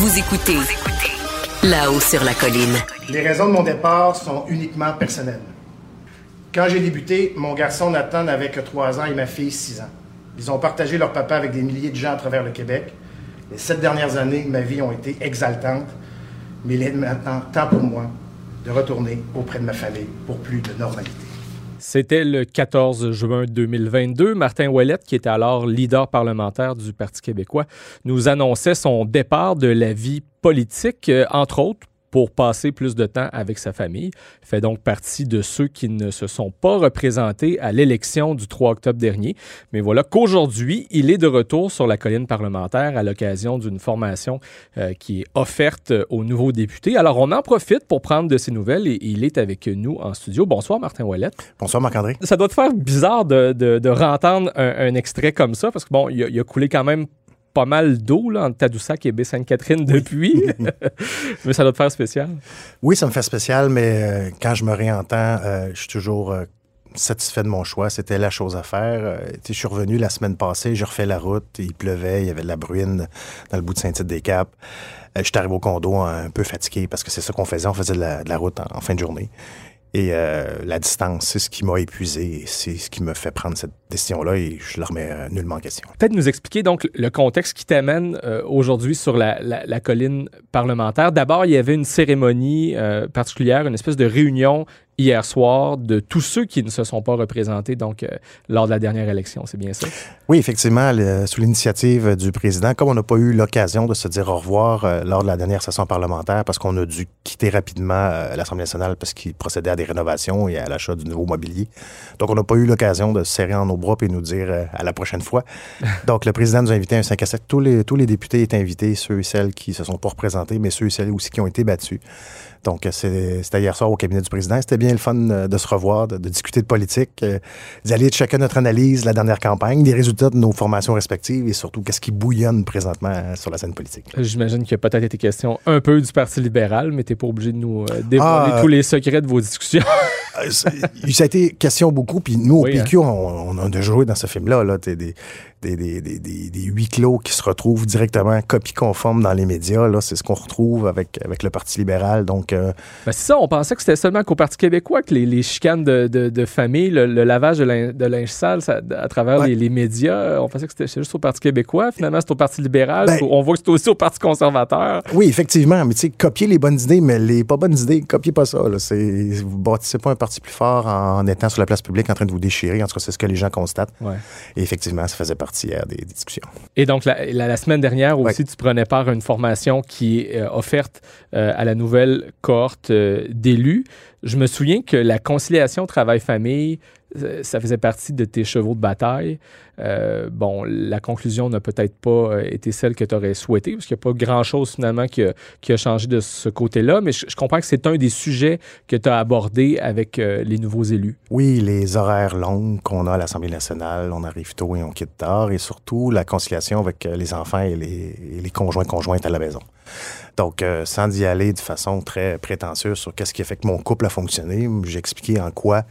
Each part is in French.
Vous écoutez là-haut sur la colline. Les raisons de mon départ sont uniquement personnelles. Quand j'ai débuté, mon garçon Nathan n'avait que 3 ans et ma fille 6 ans. Ils ont partagé leur papa avec des milliers de gens à travers le Québec. Les sept dernières années de ma vie ont été exaltantes, mais il est maintenant temps pour moi de retourner auprès de ma famille pour plus de normalité. C'était le 14 juin 2022. Martin Ouellette, qui était alors leader parlementaire du Parti québécois, nous annonçait son départ de la vie politique, euh, entre autres pour passer plus de temps avec sa famille. Il fait donc partie de ceux qui ne se sont pas représentés à l'élection du 3 octobre dernier. Mais voilà qu'aujourd'hui, il est de retour sur la colline parlementaire à l'occasion d'une formation euh, qui est offerte aux nouveaux députés. Alors, on en profite pour prendre de ses nouvelles et il est avec nous en studio. Bonsoir, Martin Ouellette. Bonsoir, Marc-André. Ça doit te faire bizarre de, de, de rentendre un, un, extrait comme ça parce que, bon, il a, il a coulé quand même pas mal d'eau entre Tadoussac et Baie-Sainte-Catherine depuis. mais ça doit te faire spécial. Oui, ça me fait spécial, mais euh, quand je me réentends, euh, je suis toujours euh, satisfait de mon choix. C'était la chose à faire. Je suis revenu la semaine passée, j'ai refait la route, il pleuvait, il y avait de la bruine dans le bout de Saint-Tite-des-Caps. je suis arrivé au condo un peu fatigué parce que c'est ça qu'on faisait, on faisait de la, de la route en, en, fin de journée. Et euh, la distance, c'est ce qui m'a épuisé, c'est ce qui me fait prendre cette décision-là et je la remets euh, nullement en question. Peut-être nous expliquer donc le contexte qui t'amène euh, aujourd'hui sur la, la, la, colline parlementaire. D'abord, il y avait une cérémonie euh, particulière, une espèce de réunion hier soir de tous ceux qui ne se sont pas représentés donc euh, lors de la dernière élection, c'est bien ça? Oui, effectivement, le, sous l'initiative du président, comme on n'a pas eu l'occasion de se dire au revoir euh, lors de la dernière session parlementaire parce qu'on a dû quitter rapidement euh, l'Assemblée nationale parce qu'il procédait à des rénovations et à l'achat du nouveau mobilier. Donc, on n'a pas eu l'occasion de se serrer en nos bras et nous dire à la prochaine fois. donc, le président nous a invités à un 5 à 7. Tous les, tous les députés étaient invités, ceux et celles qui se sont pas représentés, mais ceux et celles aussi qui ont été battus. Donc, c'était hier soir au cabinet du président. C'était bien le fun de se revoir, de, de discuter de politique, euh, d'aller de chacun notre analyse de la dernière campagne, des résultats de nos formations respectives et surtout qu'est-ce qui bouillonne euh, sur la scène politique. J'imagine qu'il y a peut-être été question un peu du Parti libéral, mais tu n'es pas obligé de nous euh, dévoiler ah, tous les secrets de vos discussions. ça a été question beaucoup, puis nous, au oui, PQ, hein? on, on, a déjà joué dans ce film-là. Là, des, des, des, des, des, huis clos qui se retrouvent directement copie conforme dans les médias. Là, c'est ce qu'on retrouve avec, avec le Parti libéral. Donc, euh... ben c'est ça, on pensait que c'était seulement qu'au Parti québécois que les, les chicanes de, de, de, famille, le, le lavage de, linge, de linge sale ça, à travers ouais. les, les, médias, on pensait que c'était juste au Parti québécois. Finalement, c'est au Parti libéral. Ben, on voit que c'est aussi au Parti conservateur. Oui, effectivement. Mais tu sais, copier les bonnes idées, mais les pas bonnes idées, copiez pas ça. Là. C'est, vous bâtissez pas un parti plus fort en étant sur la place publique en train de vous déchirer. En tout cas, c'est ce que les gens constatent. Ouais. Et effectivement, ça faisait partie hier des, des discussions. Et donc, la, la, la semaine dernière aussi, ouais. tu prenais part à une formation qui est euh, offerte euh, à la nouvelle cohorte euh, d'élus. Je me souviens que la conciliation travail-famille, ça faisait partie de tes chevaux de bataille. Euh, bon, la conclusion n'a peut-être pas euh, été celle que tu aurais souhaité, parce qu'il n'y a pas grand-chose finalement qui a, changé de ce côté-là, mais je, comprends que c'est un des sujets que tu as abordé avec euh, les nouveaux élus. Oui, les horaires longs qu'on a à l'Assemblée nationale, on arrive tôt et on quitte tard, et surtout la conciliation avec les enfants et les, et les conjoints conjointes à la maison. Donc, sans y aller de façon très prétentieuse sur qu'est-ce qui a fait que mon couple a fonctionné, j'ai expliqué en quoi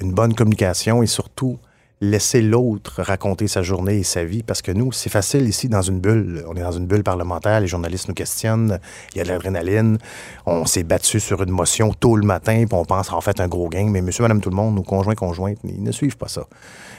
une bonne communication et surtout laisser l'autre raconter sa journée et sa vie parce que nous, c'est facile ici dans une bulle. On est dans une bulle parlementaire, les journalistes nous questionnent, il y a de l'adrénaline, on s'est battu sur une motion tôt le matin, puis on pense en fait un gros gain, mais monsieur, madame, tout le monde, nos conjoints, conjointes, ils ne suivent pas ça.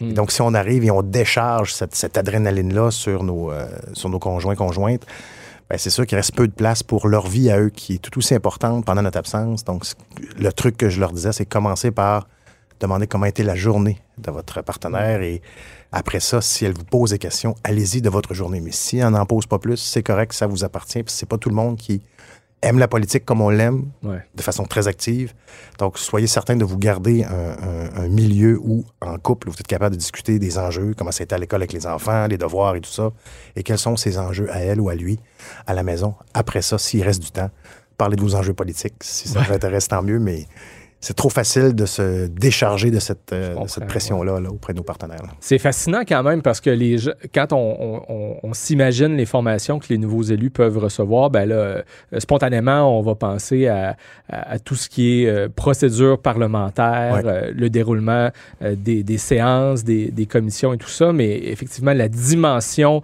Mm. Et donc, si on arrive et on décharge cette, cette adrénaline-là sur nos, euh, sur nos conjoints, conjointes, ben c'est sûr qu'il reste peu de place pour leur vie à eux, qui est tout aussi importante pendant notre absence. Donc, le truc que je leur disais, c'est commencer par demander comment était la journée de votre partenaire et après ça, si elle vous pose des questions, allez-y de votre journée. Mais si elle n'en pose pas plus, c'est correct, ça vous appartient. Puis c'est pas tout le monde qui aime la politique comme on l'aime, ouais. de façon très active. Donc, soyez certain de vous garder un, un, un, milieu où, en couple, vous êtes capable de discuter des enjeux, comment c'était à l'école avec les enfants, les devoirs et tout ça, et quels sont ces enjeux à elle ou à lui, à la maison. Après ça, s'il reste du temps, parlez de vos enjeux politiques. Si ça ouais. vous intéresse, tant mieux, mais c'est trop facile de se décharger de cette, euh, de cette pression-là là, auprès de nos partenaires. C'est fascinant quand même parce que les, quand on, on, on s'imagine les formations que les nouveaux élus peuvent recevoir, ben là, euh, spontanément, on va penser à, à, à, tout ce qui est euh, procédure parlementaire, ouais. le déroulement des, des, séances, des, des, commissions et tout ça, mais effectivement, la dimension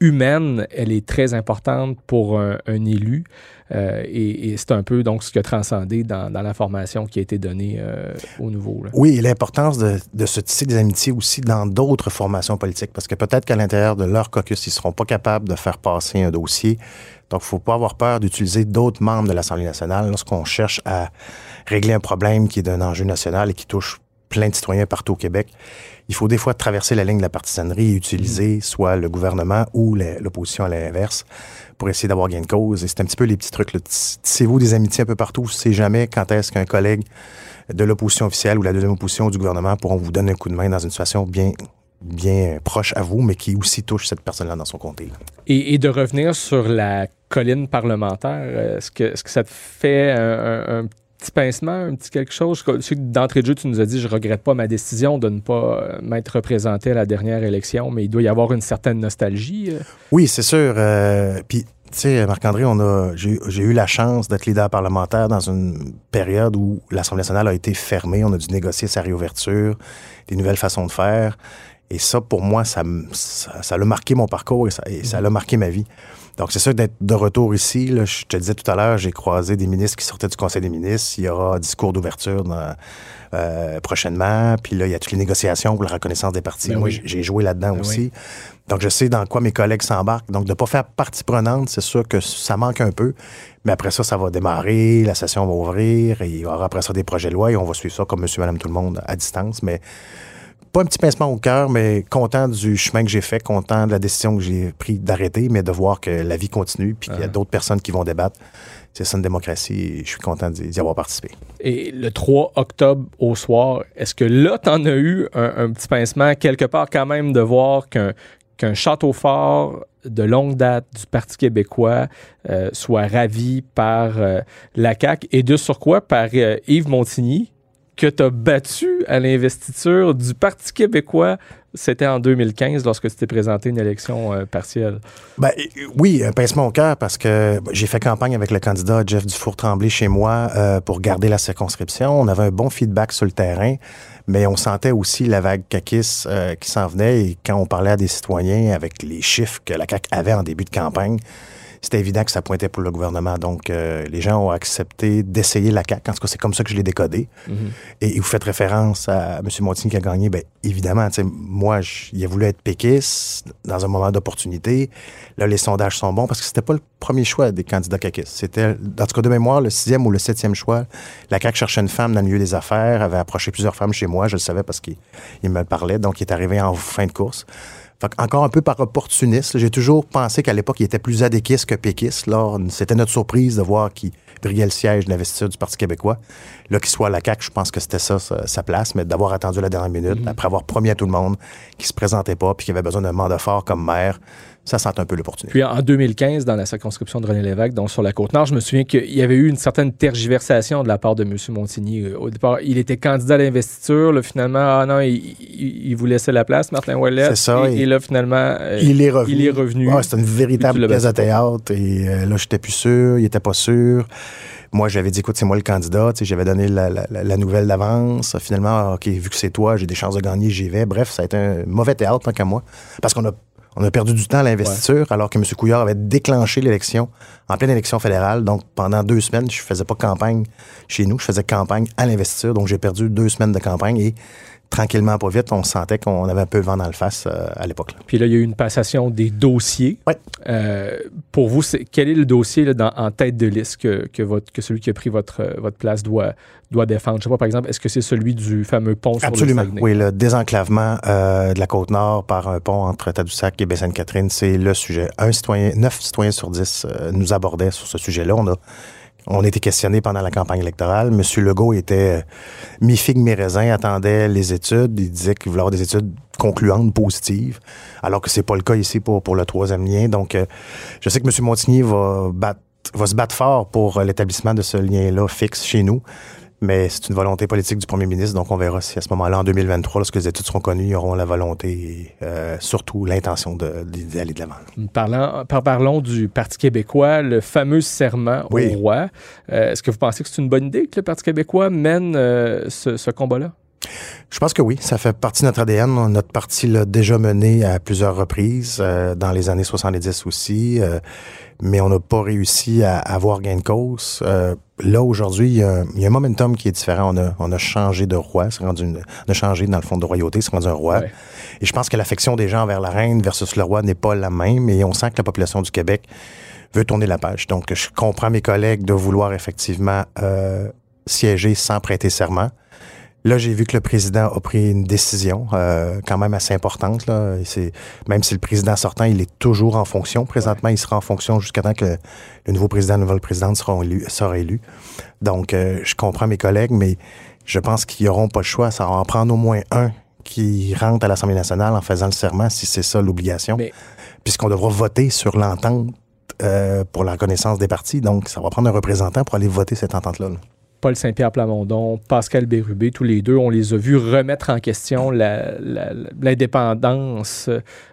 humaine, elle est très importante pour un, élu. Euh, et, c'est un peu donc ce qui a transcendé dans, la formation qui a été donnée euh, au nouveau. Oui, et l'importance de, se tisser des amitiés aussi dans d'autres formations politiques, parce que peut-être qu'à l'intérieur de leur caucus, ils ne seront pas capables de faire passer un dossier. Donc, il ne faut pas avoir peur d'utiliser d'autres membres de l'Assemblée nationale lorsqu'on cherche à régler un problème qui est d'un enjeu national et qui touche plein de citoyens partout au Québec il faut des fois traverser la ligne de la partisanerie et utiliser mm. soit le gouvernement ou l'opposition à l'inverse pour essayer d'avoir gain de cause. Et c'est un petit peu les petits trucs. Tissez-vous des amitiés un peu partout. Vous savez jamais quand est-ce qu'un collègue de l'opposition officielle ou la deuxième opposition du gouvernement pourront vous donner un coup de main dans une situation bien bien proche à vous, mais qui aussi touche cette personne-là dans son comté. Et, de revenir sur la colline parlementaire, est-ce que, est -ce que ça te fait un, un petit pincement, un petit quelque chose? D'entrée de jeu, tu nous as dit je regrette pas ma décision de ne pas euh, m'être représenté à la dernière élection, mais il doit y avoir une certaine nostalgie. Euh. Oui, c'est sûr. Euh, puis, tu sais, Marc-André, on a, j'ai, eu la chance d'être leader parlementaire dans une période où l'Assemblée nationale a été fermée. On a dû négocier sa réouverture, des nouvelles façons de faire. Et ça, pour moi, ça, ça, a marqué mon parcours et ça, et ça a marqué ma vie. Donc, c'est sûr d'être de retour ici. Là, je te disais tout à l'heure, j'ai croisé des ministres qui sortaient du Conseil des ministres. Il y aura un discours d'ouverture euh, prochainement. Puis là, il y a toutes les négociations pour la reconnaissance des partis. Ben Moi, j'ai joué là-dedans ben aussi. Donc, je sais dans quoi mes collègues s'embarquent. Donc, de ne pas faire partie prenante, c'est sûr que ça manque un peu. Mais après ça, ça va démarrer, la session va ouvrir, et il y aura après ça des projets de loi, et on va suivre ça comme monsieur, madame, tout le monde à distance. Mais pas un petit pincement au cœur, mais content du chemin que j'ai fait, content de la décision que j'ai prise d'arrêter, mais de voir que la vie continue, puis qu'il y a ah. d'autres personnes qui vont débattre. C'est ça une démocratie et je suis content d'y avoir participé. Et le 3 octobre au soir, est-ce que là, tu en as eu un, petit pincement quelque part quand même de voir qu'un château fort de longue date du Parti québécois euh, soit ravi par euh, la CAQ et de sur quoi par euh, Yves Montigny, que tu as battu à l'investiture du Parti québécois, c'était en 2015 lorsque tu t'es présenté une élection euh, partielle. Ben, oui, un pincement au cœur parce que j'ai fait campagne avec le candidat Jeff Dufour-Tremblay chez moi euh, pour garder la circonscription. On avait un bon feedback sur le terrain, mais on sentait aussi la vague CAQIS euh, qui s'en venait et quand on parlait à des citoyens avec les chiffres que la CAQ avait en début de campagne, c'était évident que ça pointait pour le gouvernement. Donc, euh, les gens ont accepté d'essayer la CAQ. En tout cas, c'est comme ça que je l'ai décodé. Mm-hmm. Et, vous faites référence à M. Montigny qui a gagné. Bien, évidemment, moi, il a voulu être péquiste dans un moment d'opportunité. Là, les sondages sont bons parce que c'était pas le premier choix des candidats caquistes. C'était, en tout cas de mémoire, le sixième ou le septième choix. La CAQ cherchait une femme dans le milieu des affaires, avait approché plusieurs femmes chez moi. Je le savais parce qu'il me parlait. Donc, il est arrivé en fin de course encore un peu par opportuniste. J'ai toujours pensé qu'à l'époque, il était plus adéquiste que péquiste. C'était notre surprise de voir qu'il brillait le siège d'investiture du Parti québécois. Là, qu'il soit à la CAQ, je pense que c'était ça, sa, place, mais d'avoir attendu la dernière minute, mm-hmm. après avoir promis à tout le monde qu'il se présentait pas, puis qu'il avait besoin d'un mandat fort comme maire, ça sent un peu l'opportunité. Puis en 2015, dans la circonscription de René Lévesque, donc sur la Côte-Nord, je me souviens qu'il y avait eu une certaine tergiversation de la part de M. Montigny. Euh, au départ, il était candidat à l'investiture. Finalement, ah non, il, vous laissait la place, Martin Ouellet. C'est ça. Et, là, finalement, euh, il est revenu. Il est revenu. C'était une véritable pièce à théâtre. Et euh, là, j'étais plus sûr. Il était pas sûr. Moi, j'avais dit, écoute, c'est moi le candidat. J'avais donné la, nouvelle d'avance. Finalement, OK, vu que c'est toi, j'ai des chances de gagner, j'y vais. Bref, ça a été un mauvais théâtre, tant qu'à moi. Parce qu'on a on a perdu du temps à l'investiture, alors que M. Couillard avait déclenché l'élection en pleine élection fédérale. Donc, pendant deux semaines, je faisais pas campagne chez nous, je faisais campagne à l'investiture. Donc, j'ai perdu deux semaines de campagne et tranquillement, pas vite, on sentait qu'on avait un peu le vent dans le face euh, à l'époque. Puis là, il y a eu une passation des dossiers. Oui. Euh, pour vous, quel est le dossier là, dans, en tête de liste que, que, votre, que celui qui a pris votre, euh, votre place doit, doit défendre? Je sais pas, par exemple, est-ce que c'est celui du fameux pont sur Absolument. le Oui, le désenclavement de la Côte-Nord par un pont entre Tadoussac et Baie-Sainte-Catherine, c'est le sujet. Un citoyen, neuf citoyens sur dix nous abordaient sur ce sujet-là. On a on été questionné pendant la campagne électorale. Monsieur Legault était euh, mi-figue, mi-raisin, attendait les études. Il disait qu'il voulait avoir des études concluantes, positives, alors que c'est pas le cas ici pour, pour le troisième lien. Donc, euh, je sais que M. Montigny va, va se battre fort pour l'établissement de ce lien-là fixe chez nous. Mais c'est une volonté politique du premier ministre, donc on verra si à ce moment-là, en 2023, lorsque les études seront connues, ils auront la volonté et euh, surtout l'intention d'aller de, l'avant. Parlant, parlons du Parti québécois, le fameux serment au roi. Euh, est-ce que vous pensez que c'est une bonne idée que le Parti québécois mène euh, ce, combat-là? Je pense que oui, ça fait partie de notre ADN. Notre parti l'a déjà mené à plusieurs reprises, euh, dans les années 70 aussi, euh, mais on n'a pas réussi à avoir gain de cause. Euh, là, aujourd'hui, il, y, a un momentum qui est différent. On a, on a changé de roi, c'est rendu une, on a changé dans le fond de royauté, c'est rendu un roi. Et je pense que l'affection des gens envers la reine versus le roi n'est pas la même, et on sent que la population du Québec veut tourner la page. Donc, je comprends mes collègues de vouloir effectivement siéger sans prêter serment. Là, j'ai vu que le président a pris une décision euh, quand même assez importante. Là. même si le président sortant, il est toujours en fonction. Présentement, il sera en fonction jusqu'à temps que le nouveau président, la nouvelle présidente sera élu. Sera élu. Donc, euh, je comprends mes collègues, mais je pense qu'ils n'auront pas le choix. Ça va en prendre au moins un qui rentre à l'Assemblée nationale en faisant le serment, si c'est ça l'obligation. Puisqu'on devra voter sur l'entente euh, pour la reconnaissance des partis. Donc, ça va prendre un représentant pour aller voter cette entente-là. là Paul Saint-Pierre Plamondon, Pascal Bérubé, tous les deux, on les a vus remettre en question l'indépendance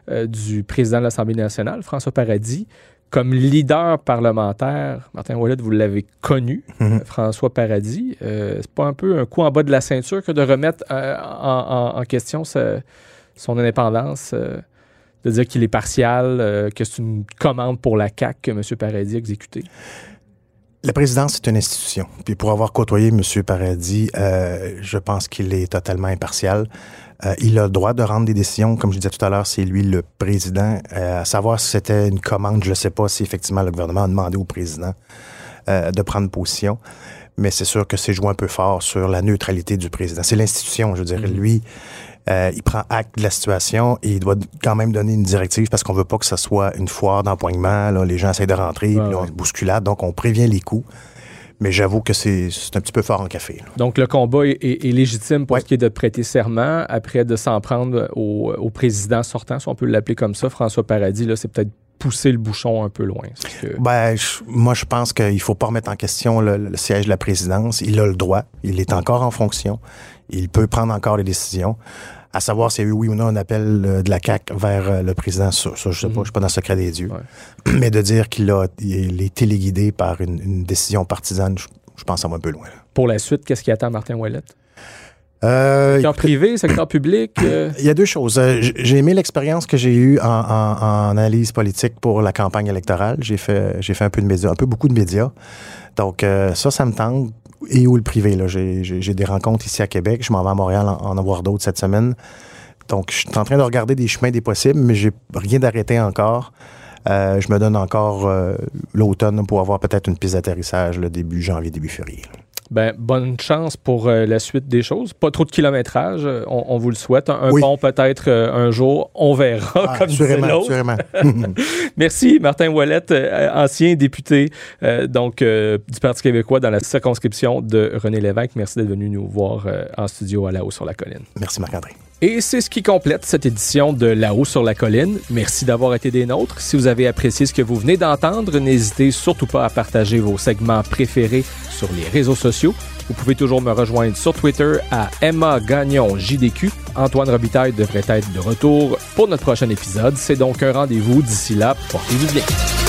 euh, du président de l'Assemblée nationale, François Paradis. Comme leader parlementaire, Martin Ouellet, vous l'avez connu, mhm. François Paradis. Euh, c'est pas un peu un coup en bas de la ceinture que de remettre euh, en, question son indépendance, de dire qu'il est partial, que c'est une commande pour la CAQ que M. Paradis a exécutée? La présidence, c'est une institution. Puis pour avoir côtoyé M. Paradis, euh, je pense qu'il est totalement impartial. Euh, il a le droit de rendre des décisions. Comme je disais tout à l'heure, c'est lui le président. Euh, à savoir si c'était une commande, je ne sais pas si effectivement le gouvernement a demandé au président de prendre position. Mais c'est sûr que c'est joué un peu fort sur la neutralité du président. C'est l'institution, je dirais. Mm-hmm. Lui, euh, il prend acte de la situation et il doit quand même donner une directive parce qu'on veut pas que ce soit une foire d'empoignement. Les gens essayent de rentrer, ouais, on bousculade, donc on prévient les coups. Mais j'avoue que c'est un petit peu fort en café. Donc le combat est, légitime pour ce qui est de prêter serment, après de s'en prendre au, président sortant, si on peut l'appeler comme ça, François Paradis, là, c'est peut-être pousser le bouchon un peu loin. Ben, moi, je pense qu'il faut pas remettre en question le, le, siège de la présidence. Il a le droit. Il est encore en fonction. Il peut prendre encore les décisions. À savoir s'il y a eu oui ou non un appel euh, de la CAQ vers euh, le président, ça, je sais pas, je suis pas dans le secret des dieux. Mais de dire qu'il a, il est téléguidé par une, décision partisane, je, pense que ça va un peu loin. Pour la suite, qu'est-ce qui attend Martin Ouellet? Euh, secteur privé, secteur public? Euh? Il y a deux choses. J'ai aimé l'expérience que j'ai eue en, analyse politique pour la campagne électorale. J'ai fait, j'ai fait un peu de médias, un peu beaucoup de médias. Donc ça, ça me tente et ou le privé. J'ai des rencontres ici à Québec. Je m'en vais à Montréal en, avoir d'autres cette semaine. Donc, je suis en train de regarder des chemins des possibles, mais j'ai rien d'arrêté encore. Euh, je me donne encore euh, l'automne pour avoir peut-être une piste d'atterrissage le début janvier, début février. Ben, bonne chance pour euh, la suite des choses. Pas trop de kilométrage, euh, on, vous le souhaite. Un, pont peut-être euh, un jour, on verra ah, comme assurément, Merci Martin Ouellet, ancien député donc du Parti québécois dans la circonscription de René Lévesque. Merci d'être venu nous voir en studio à La Haut sur la Colline. Merci Marc-André. Et c'est ce qui complète cette édition de La-haut sur la colline. Merci d'avoir été des nôtres. Si vous avez apprécié ce que vous venez d'entendre, n'hésitez surtout pas à partager vos segments préférés sur les réseaux sociaux. Vous pouvez toujours me rejoindre sur Twitter à Emma Gagnon JDQ. Antoine Robitaille devrait être de retour pour notre prochain épisode. C'est donc un rendez-vous d'ici là. Portez-vous bien.